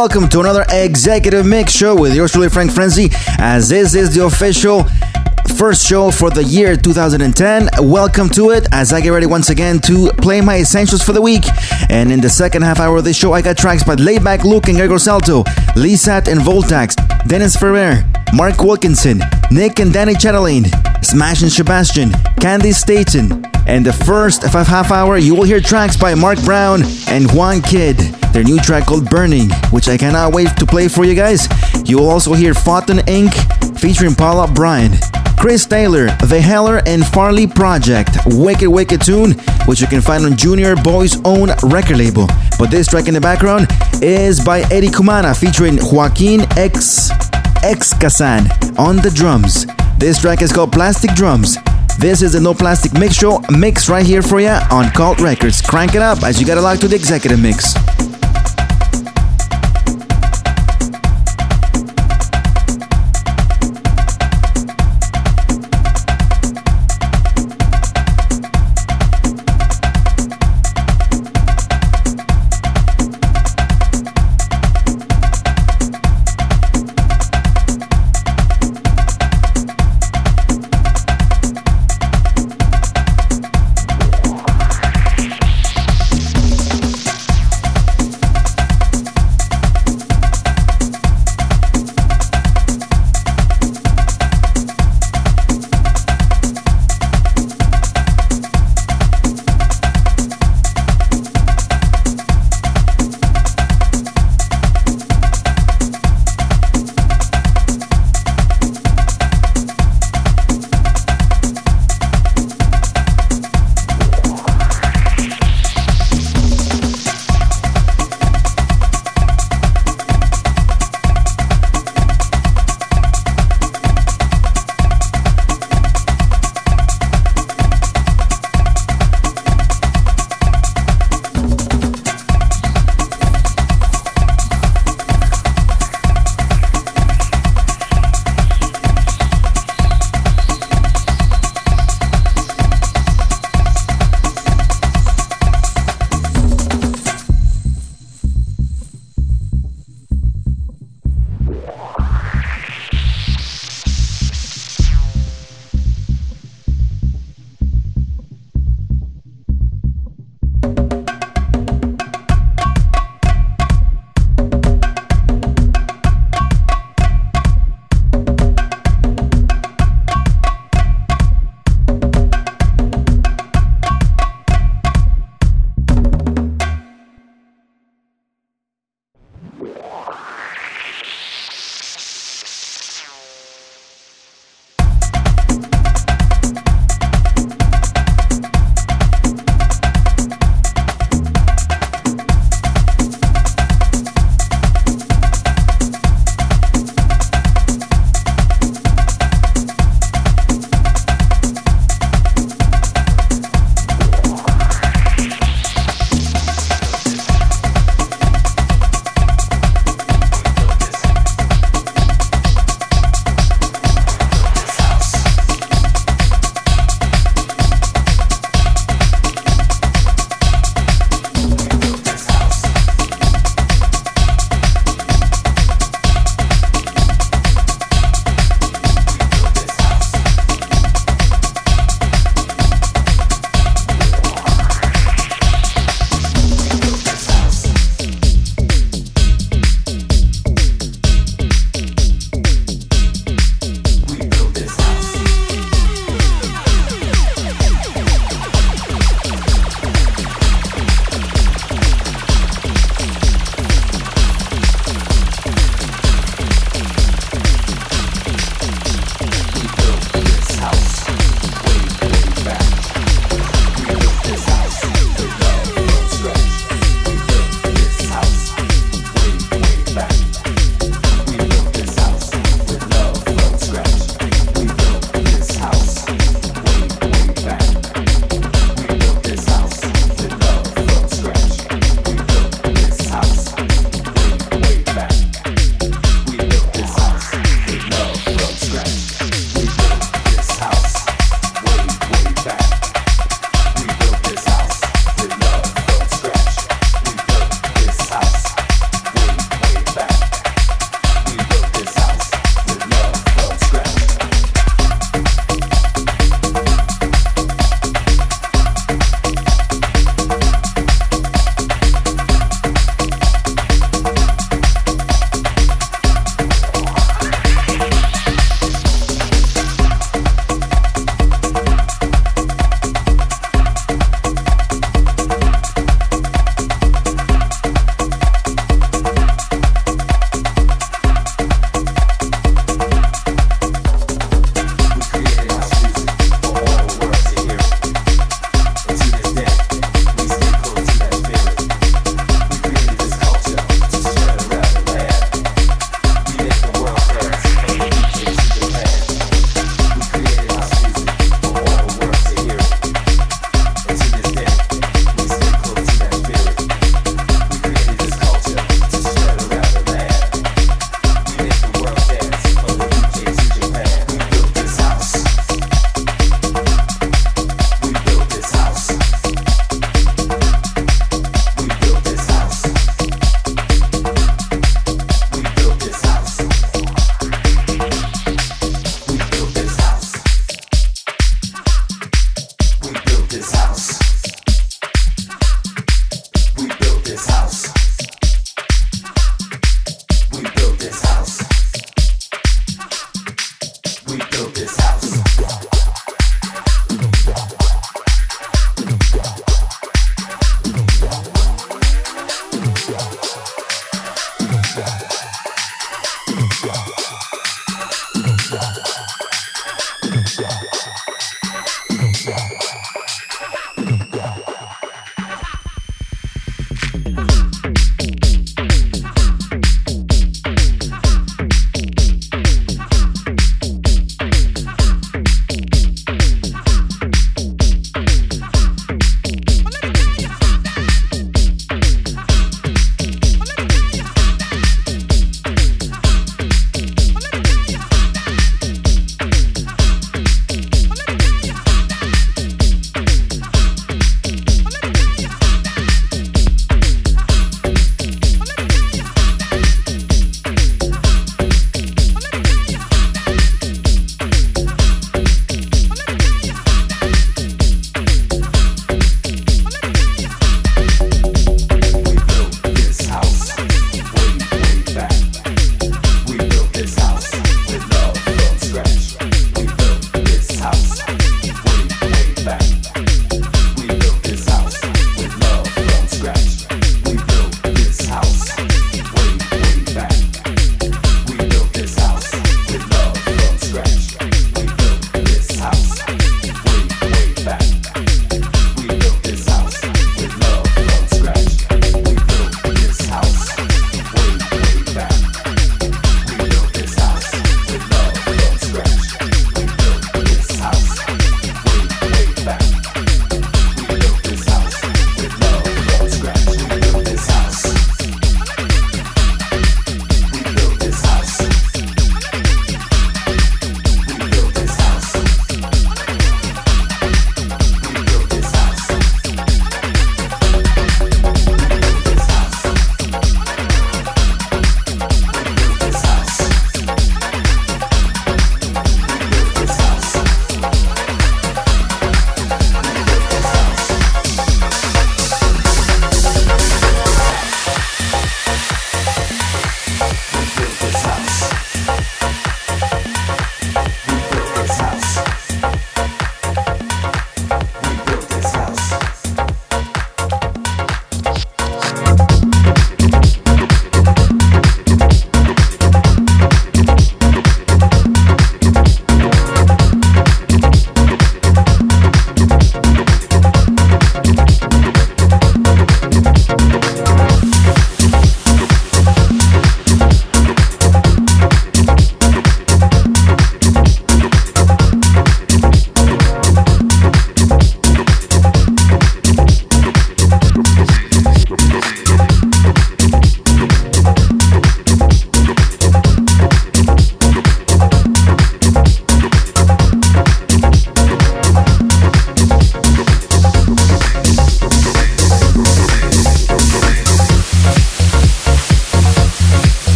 Welcome to another Executive Mix show with yours truly, Frank Frenzy, as this is the official first show for the year 2010. Welcome to it as I get ready once again to play my essentials for the week. And in the second half hour of this show, I got tracks by Laidback Luke and Gregor Salto, Lissat and Voltaxx, Dennis Ferrer, Mark Wilkinson, Nick and Danny Chatelaine, Smash and Sebastian, Candi Staton. And the first five half hour, you will hear tracks by Mark Brown and Juan Kidd. Their new track called Burning, which I cannot wait to play for you guys. You will also hear Photon Inc. featuring Paula Brion. Chris Taylor, The Heller and Farley Project, Wicked Wicked Tune, which you can find on Junior Boy's own record label. But this track in the background is by Eddie Kumana featuring Joaquin X X Kazan on the drums. This track is called Plastic Drums. This is the No Plastic Mix Show mix right here for you on Cult Records. Crank it up as you get a lock to the executive mix.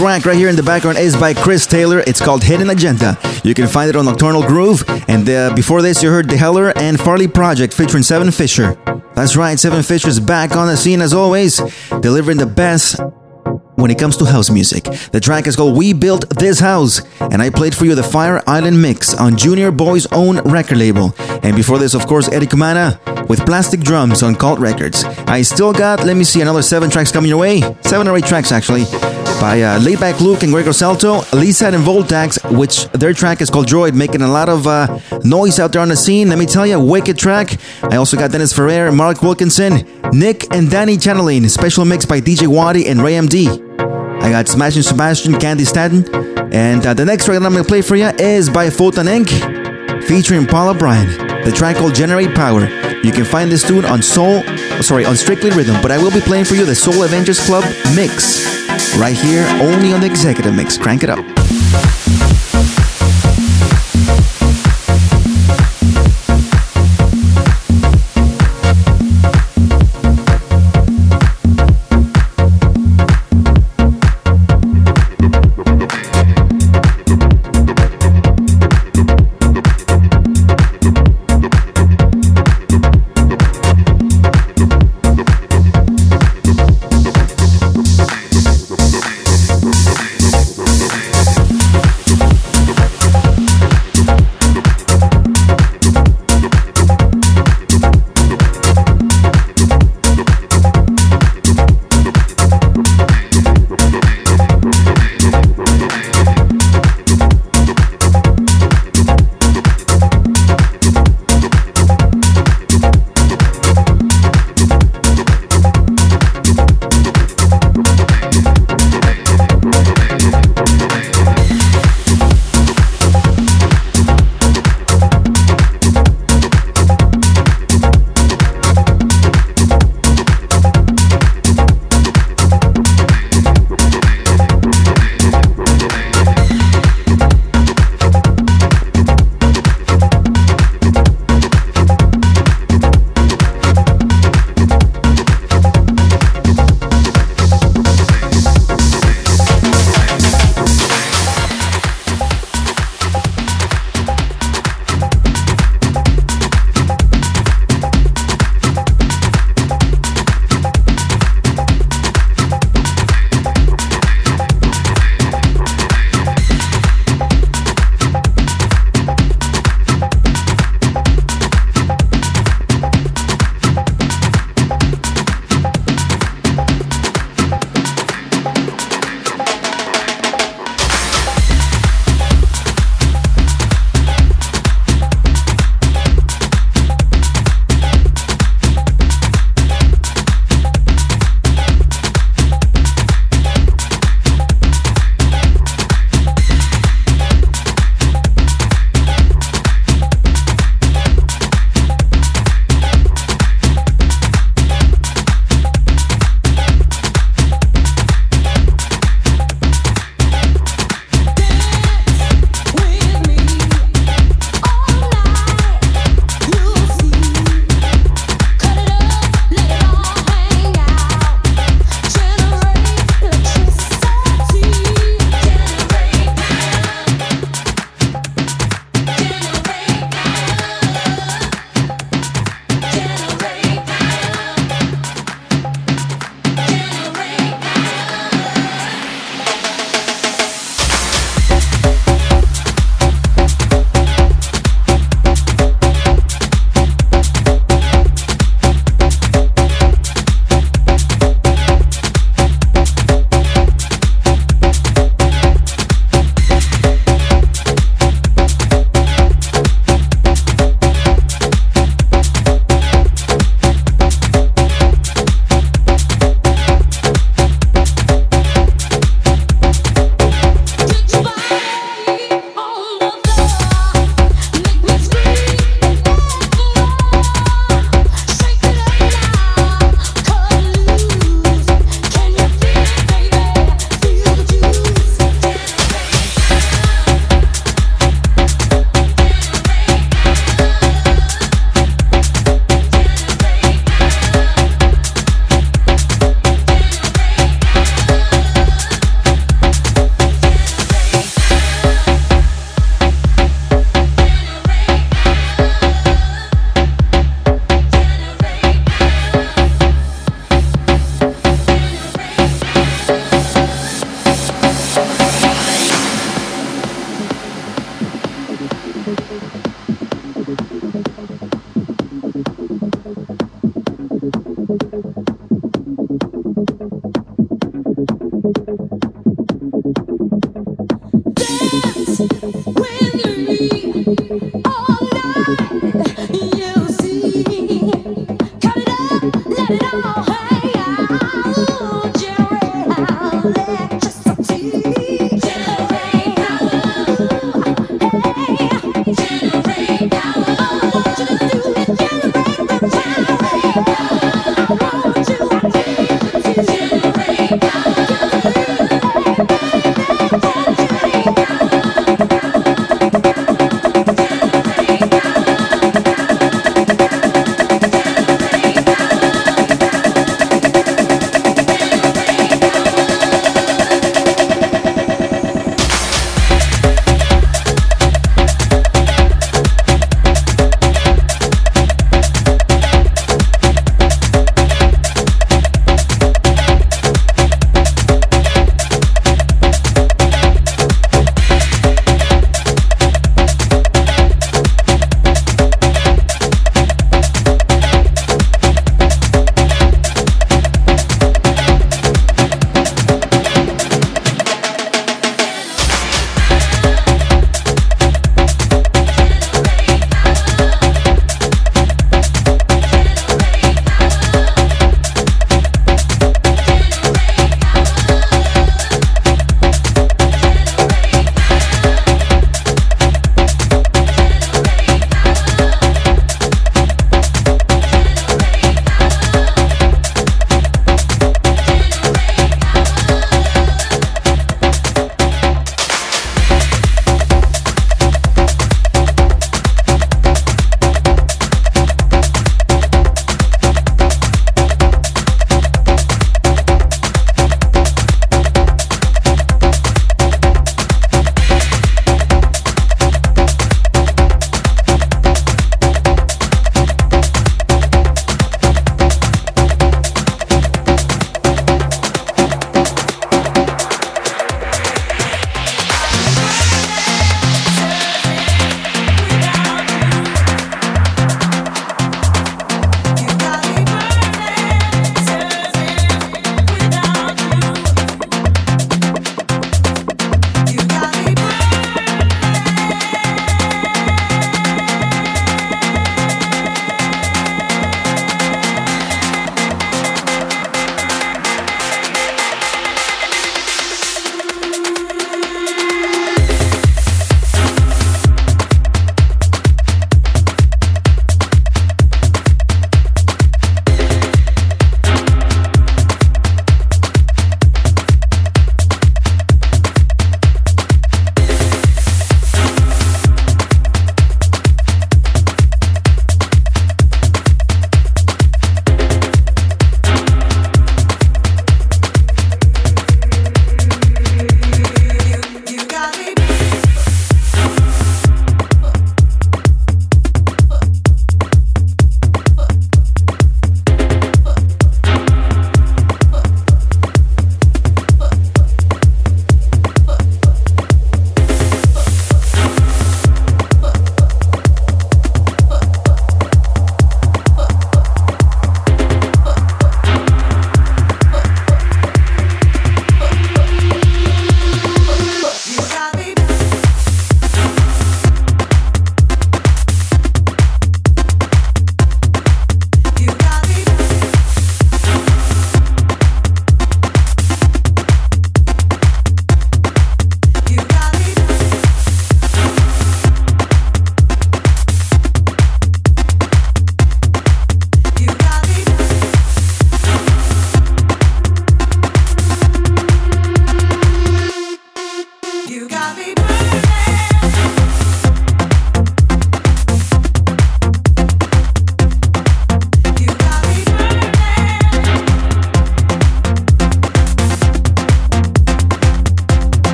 Track right here in the background is by Chris Taylor. It's called Hidden Agenda. You can find it on Nocturnal Groove. And uh, before this, you heard The Heller and Farley Project featuring Seven Fisher. That's right, Seven Fisher's back on the scene as always, delivering the best when it comes to house music. The track is called We Built This House, and I played for you the Fire Island mix on Junior Boy's own record label. And before this, of course, Eric Cumana with Plastic Drums on Cult Records. I still got, let me see, another seven tracks coming your way. Seven or eight tracks, actually, by uh, Laidback Luke and Gregor Salto, Lissat and Voltaxx, which their track is called Droid, making a lot of uh, noise out there on the scene. Let me tell you, wicked track. I also got Dennis Ferrer, Mark Wilkinson, Nick and Danny Channeling, special mix by DJ Waddy and Ray MD. I got Smashing Sebastian, Candi Staton, and uh, the next track that I'm gonna play for you is by Photon Inc. featuring Paula Brion. The track called Generate Power. You can find this tune on Soul, sorry, on Strictly Rhythm, but I will be playing for you the Soul Avengerz Club mix right here, only on the Executive Mix. Crank it up.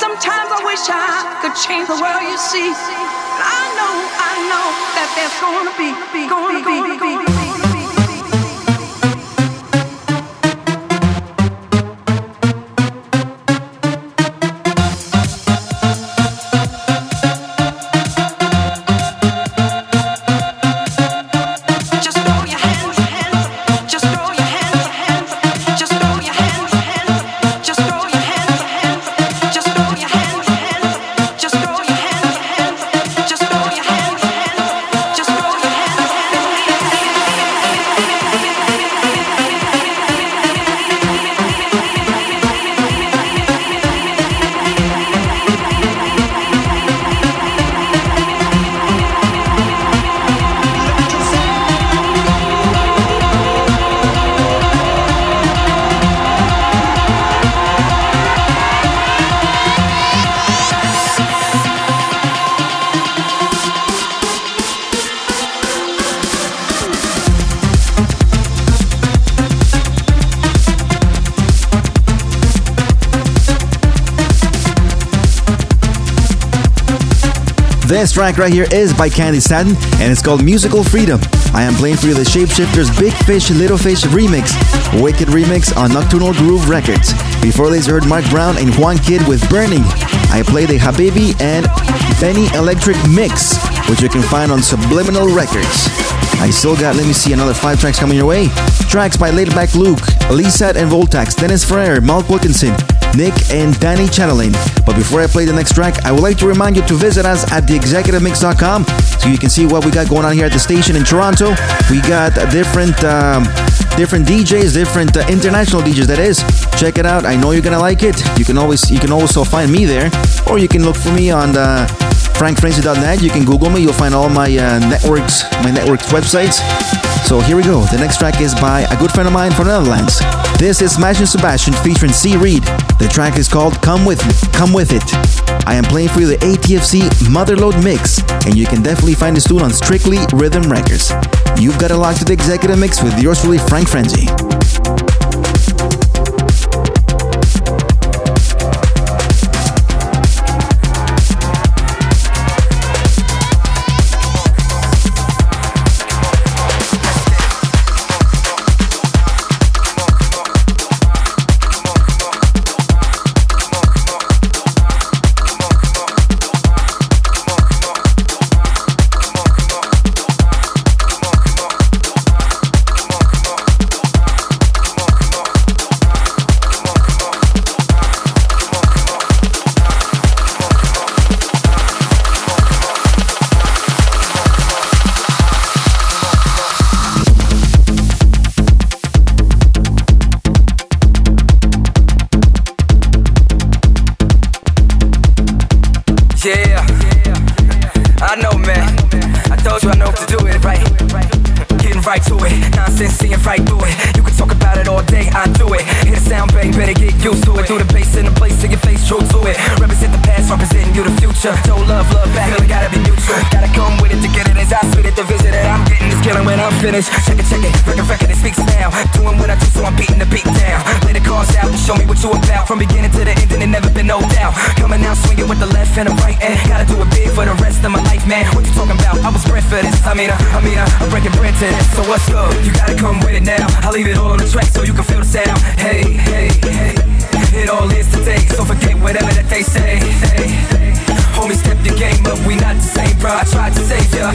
Sometimes I wish I could change the world you see. I know, I know that there's gonna be, gonna be, gonna be. This track right here is by Candi Staton and it's called Musical Freedom. I am playing for you the Shapeshifters Big Fish Little Fish remix, Wicked remix on Nocturnal Groove Records. Before this, you heard Mark Brown and Juan Kidd with Burning. I played a Habibi and Benny Electric mix, which you can find on Subliminal Records. I still got, let me see, another five tracks coming your way. Tracks by Laidback Luke, Lissat and Voltaxx, Dennis Ferrer, Mark Wilkinson, Nick, and Danny Channeling. But before I play the next track, I would like to remind you to visit us at theexecutivemix.com so you can see what we got going on here at the station in Toronto. We got different um, different DJs, different uh, international DJs. That is, check it out. I know you're gonna like it. You can always you can also find me there, or you can look for me on the frankfrenzy.net. You can Google me. You'll find all my uh, networks, my networks websites. So here we go. The next track is by a good friend of mine from the Netherlands. This is Smash and Sebastian featuring C. Reed. The track is called Come With Me, Come With It. I am playing for you the ATFC Motherload Mix, and you can definitely find this tune on Strictly Rhythm Records. You've got a lock to the executive mix with yours truly, Frank Frenzy. out. From beginning to the end, and it never been no doubt. Coming out swinging with the left and the right and Gotta do it big for the rest of my life, man. What you talking about? I was bred for this. I mean, I, I mean, I, I'm breaking bread to this. So what's up? You gotta come with it now. I leave it all on the track so you can feel the sound. Hey, hey, hey. It all is today, so forget whatever that they say. Hey, homie, step your game up. We not the same, bro. I tried to save ya.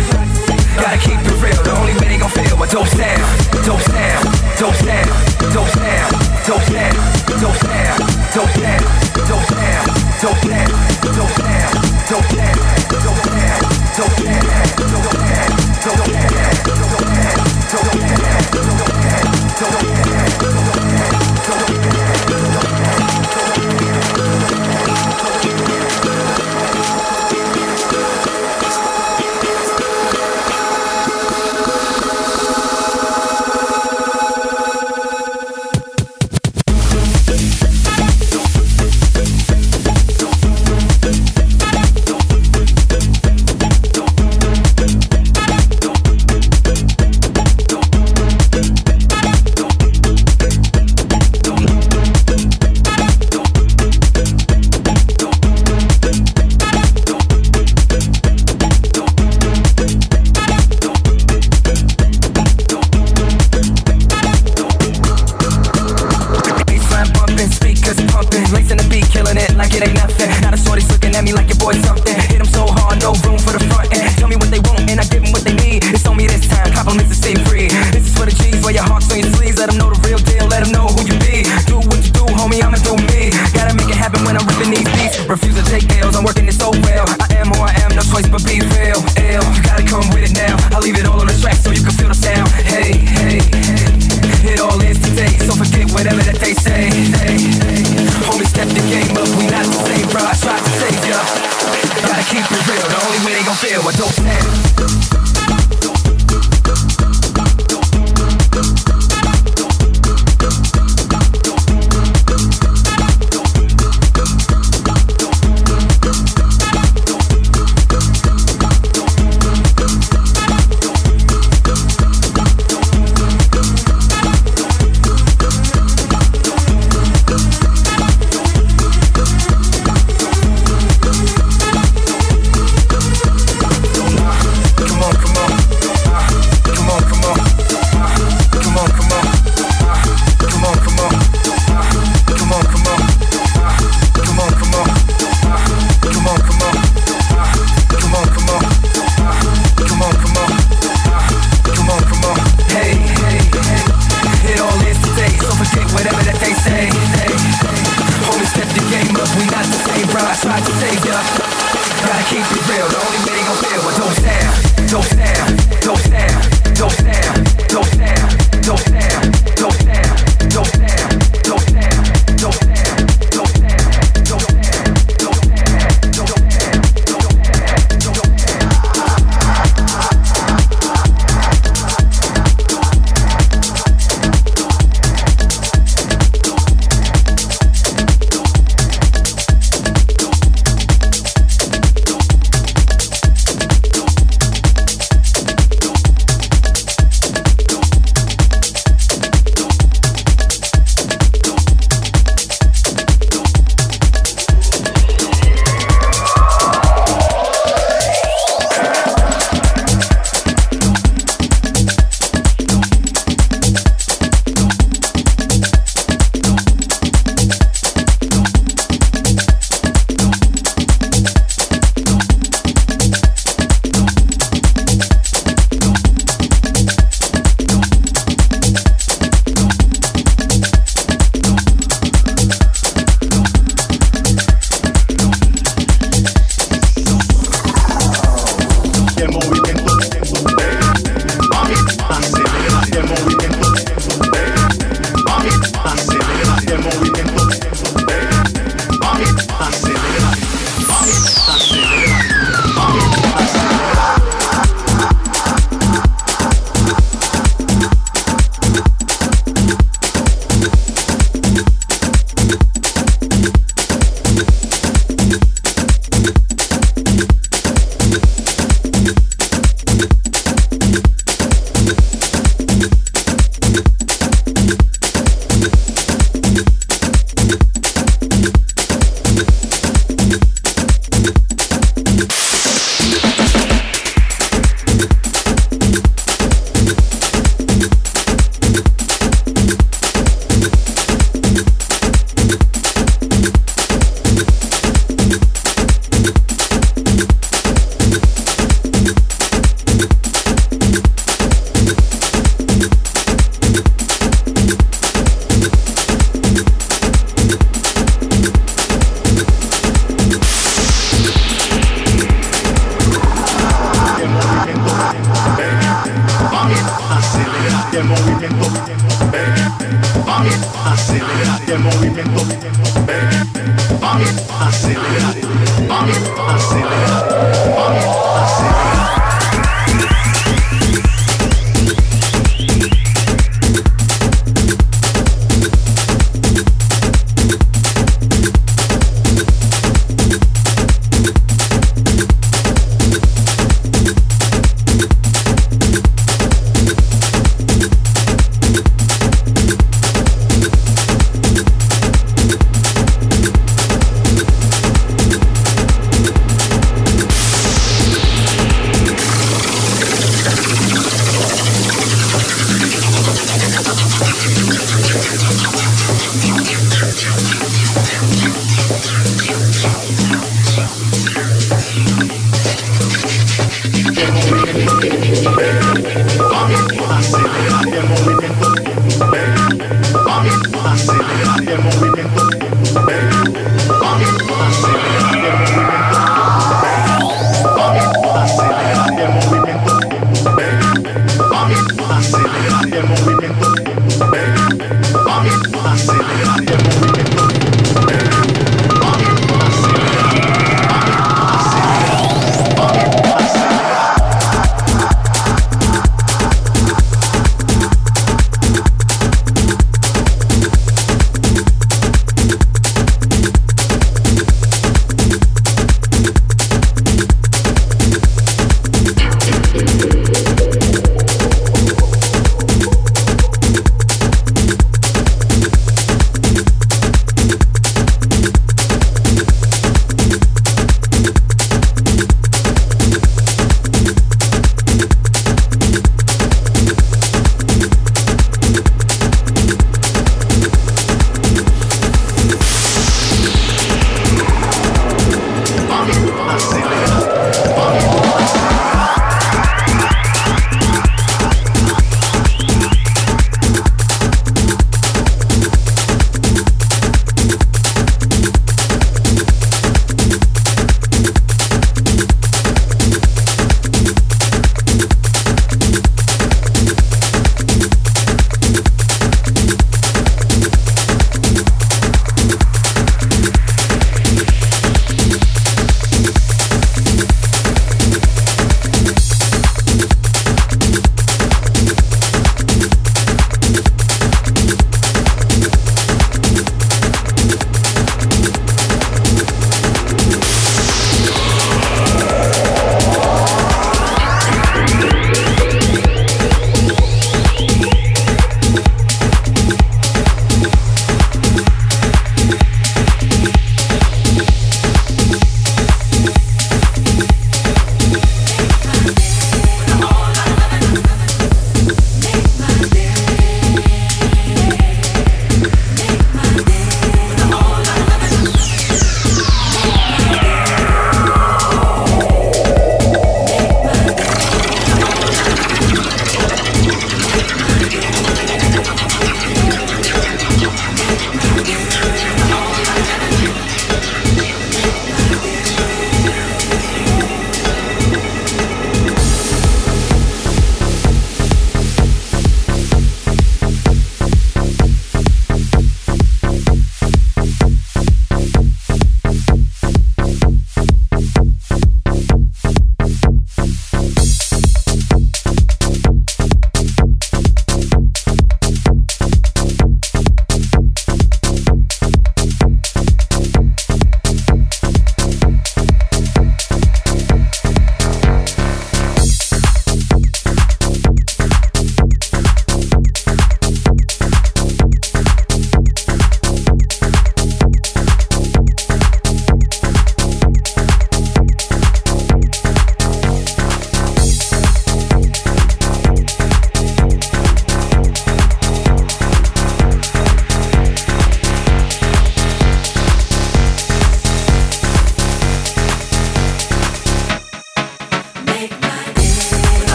Gotta keep it real. The only way they gon' feel a dope sound, dope sound dope sound, dope sound, dope sound, dope sound, dope sound, dope sound, dope sound, dope sound, dope sound, dope sound, dope sound, dope sound, dope sound, dope sound, dope sound, dope sound, dope sound, dope sound, dope sound,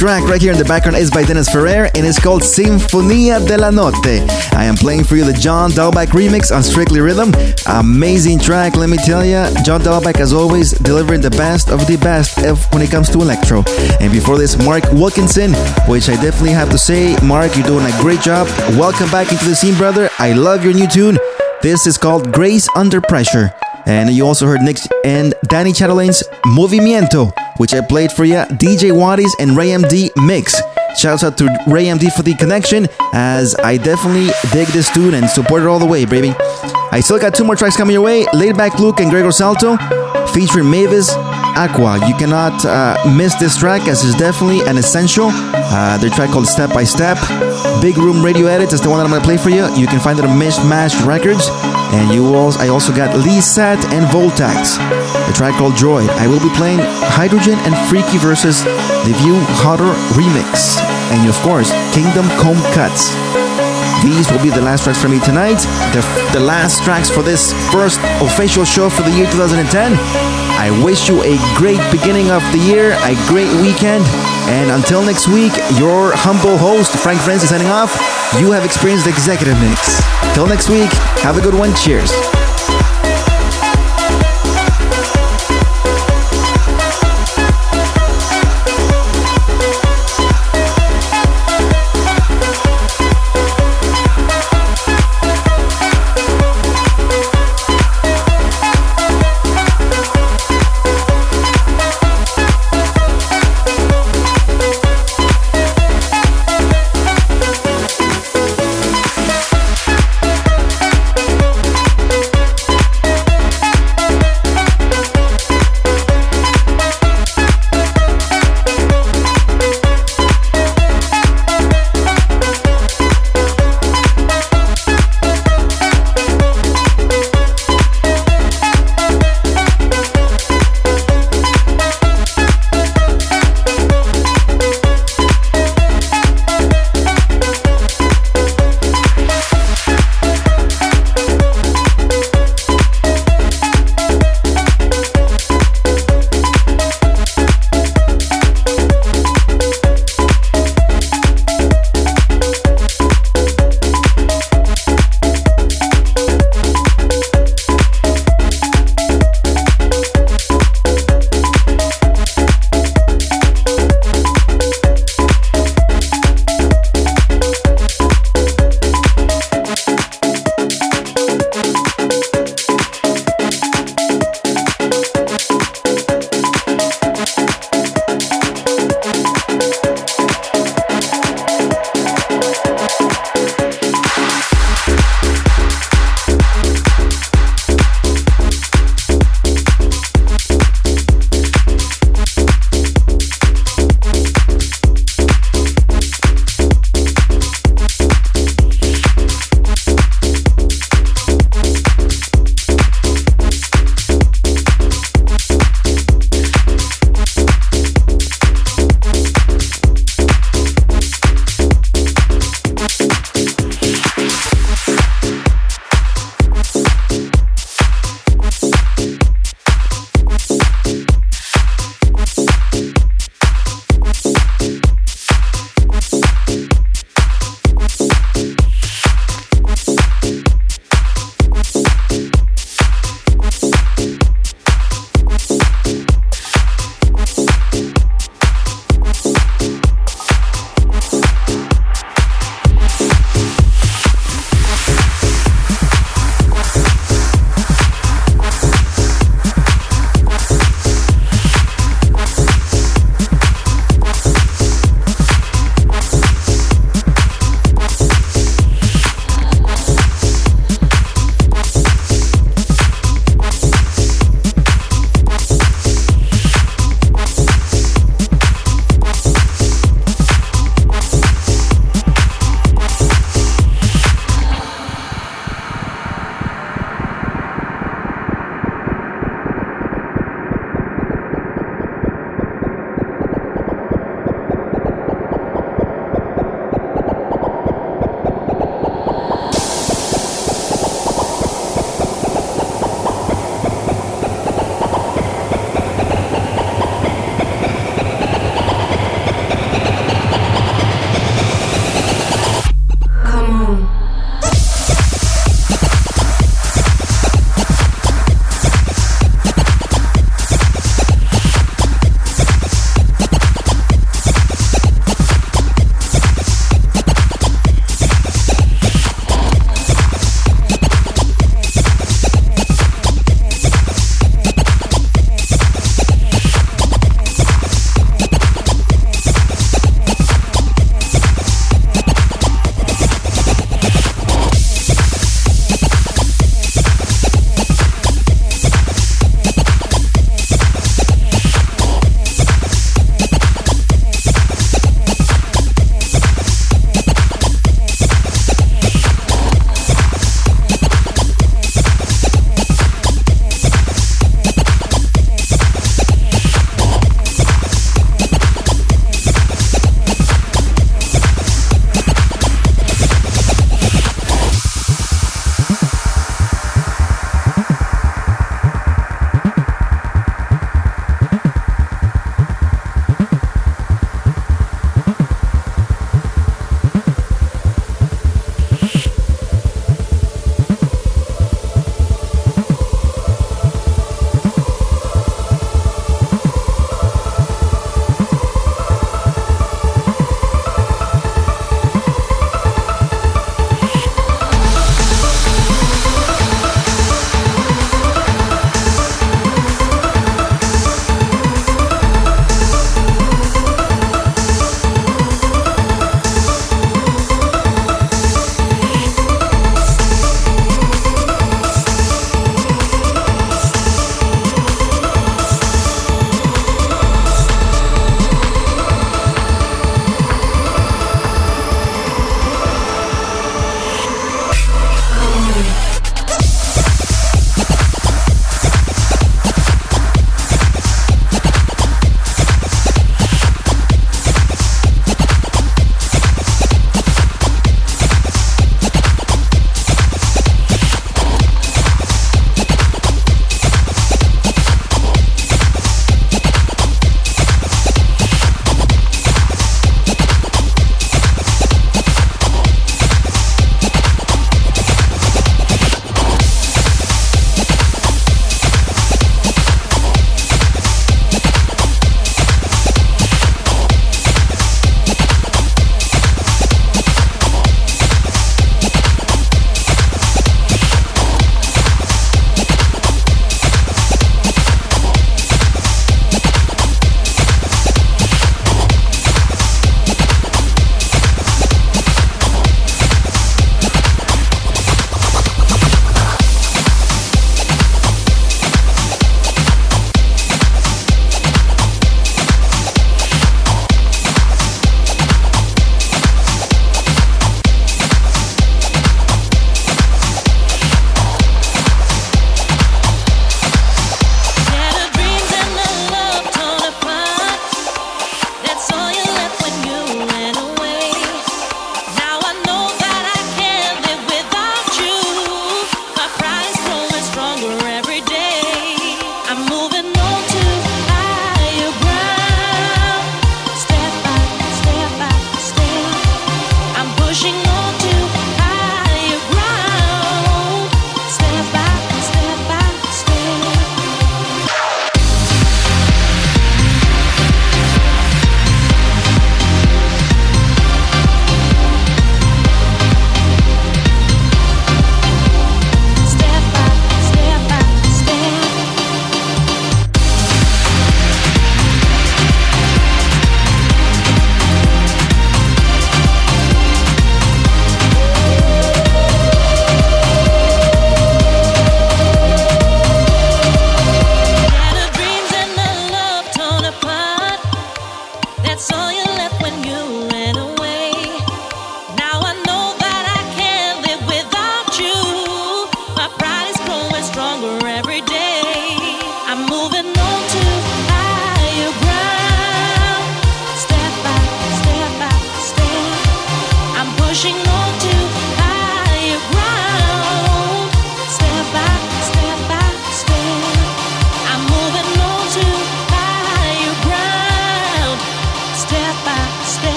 track right here in the background is by Dennis Ferrer and it's called Sinfonia de la Notte. I am playing for you the John Dahlback remix on Strictly Rhythm. Amazing track, let me tell you. John Dahlback, as always, delivering the best of the best when it comes to electro. And before this, Mark Wilkinson, which I definitely have to say, Mark, you're doing a great job. Welcome back into the scene, brother. I love your new tune. This is called Grace Under Pressure. And you also heard Nick and Danny Chatelain's Movimiento, which I played for you, DJ Waddy's and Ray MD mix. Shouts out to Ray MD for the connection, as I definitely dig this tune and support it all the way, baby. I still got two more tracks coming your way Laidback Luke and Gregor Salto, featuring Mavis Acquah. You cannot uh, miss this track as it's definitely an essential. Uh, their track called Step by Step. Big Room Radio Edit is the one that I'm gonna play for you. You can find it on Mixmash Records. And you also, I also got Lissat and Voltaxx. The track called Droid. I will be playing Hydrogen and Freaky versus the View Hotter remix. And of course, Kingdom Come Cuts. These will be the last tracks for me tonight. The, the last tracks for this first official show for the year 2010. I wish you a great beginning of the year, a great weekend, and until next week, your humble host, Frank Frenzy, signing off. You have experienced the executive mix. Till next week, have a good one. Cheers.